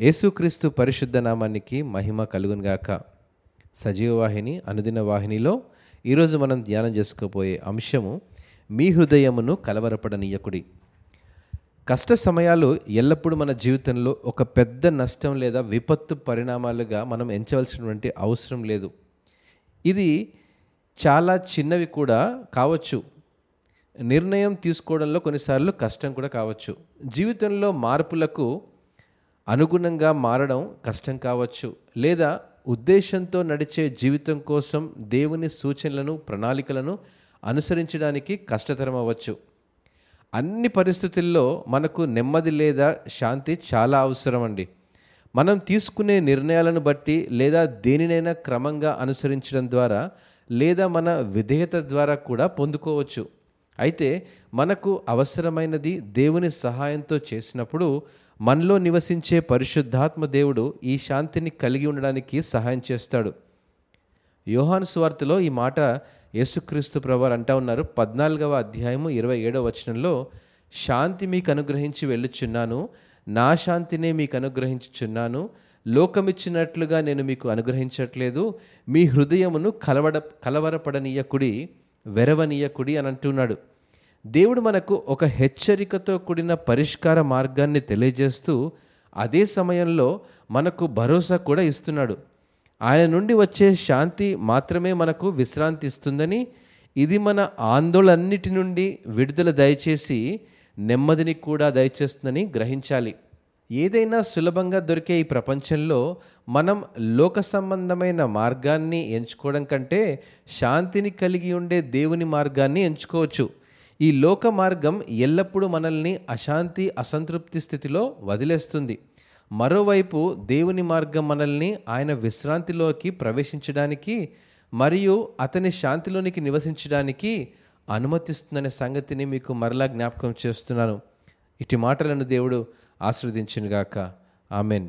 యేసుక్రీస్తు పరిశుద్ధ నామానికి మహిమ కలుగునుగాక సజీవ వాహిని అనుదిన వాహినిలో ఈరోజు మనం ధ్యానం చేసుకోబోయే అంశము మీ హృదయమును కలవరపడనీయకుడి. కష్ట సమయాలు ఎల్లప్పుడూ మన జీవితంలో ఒక పెద్ద నష్టం లేదా విపత్తు పరిణామాలుగా మనం ఎంచవలసినటువంటి అవసరం లేదు. ఇది చాలా చిన్నవి కూడా కావచ్చు. నిర్ణయం తీసుకోవడంలో కొన్నిసార్లు కష్టం కూడా కావచ్చు. జీవితంలో మార్పులకు అనుగుణంగా మారడం కష్టం కావచ్చు లేదా ఉద్దేశంతో నడిచే జీవితం కోసం దేవుని సూచనలను ప్రణాళికలను అనుసరించడానికి కష్టతరం అవ్వచ్చు. అన్ని పరిస్థితుల్లో మనకు నెమ్మది లేదా శాంతి చాలా అవసరం అండి. మనం తీసుకునే నిర్ణయాలను బట్టి లేదా దేనినైనా క్రమంగా అనుసరించడం ద్వారా లేదా మన విధేయత ద్వారా కూడా పొందుకోవచ్చు. అయితే మనకు అవసరమైనది దేవుని సహాయంతో చేసినప్పుడు మనలో నివసించే పరిశుద్ధాత్మ దేవుడు ఈ శాంతిని కలిగి ఉండడానికి సహాయం చేస్తాడు. యోహాను స్వార్తలో ఈ మాట యేసుక్రీస్తు ప్రభువారు అంటా ఉన్నారు. పద్నాలుగవ అధ్యాయము ఇరవై ఏడవ వచనంలో శాంతి మీకు అనుగ్రహించి వెళ్ళుచున్నాను నా శాంతినే మీకు అనుగ్రహించుచున్నాను. లోకమిచ్చినట్లుగా నేను మీకు అనుగ్రహించట్లేదు. మీ హృదయమును కలవడ కలవరపడనీయకుడి వెరవనీయకుడి అని అంటున్నాడు. దేవుడు మనకు ఒక హెచ్చరికతో కూడిన పరిష్కార మార్గాన్ని తెలియజేస్తూ అదే సమయంలో మనకు భరోసా కూడా ఇస్తున్నాడు. ఆయన నుండి వచ్చే శాంతి మాత్రమే మనకు విశ్రాంతి ఇస్తుందని ఇది మన ఆందోళనన్నిటి నుండి విడుదల దయచేసి నెమ్మదిని కూడా దయచేస్తుందని గ్రహించాలి. ఏదైనా సులభంగా దొరికే ఈ ప్రపంచంలో మనం లోక సంబంధమైన మార్గాన్ని ఎంచుకోవడం కంటే శాంతిని కలిగి ఉండే దేవుని మార్గాన్ని ఎంచుకోవచ్చు. ఈ లోక మార్గం ఎల్లప్పుడూ మనల్ని అశాంతి అసంతృప్తి స్థితిలో వదిలేస్తుంది. మరోవైపు దేవుని మార్గం మనల్ని ఆయన విశ్రాంతిలోకి ప్రవేశించడానికి మరియు అతని శాంతిలోనికి నివసించడానికి అనుమతిస్తుందనే సంగతిని మీకు మరలా జ్ఞాపకం చేస్తున్నాను. ఇటు మాటలను దేవుడు ఆస్వాదించినగాక ఆమెన్.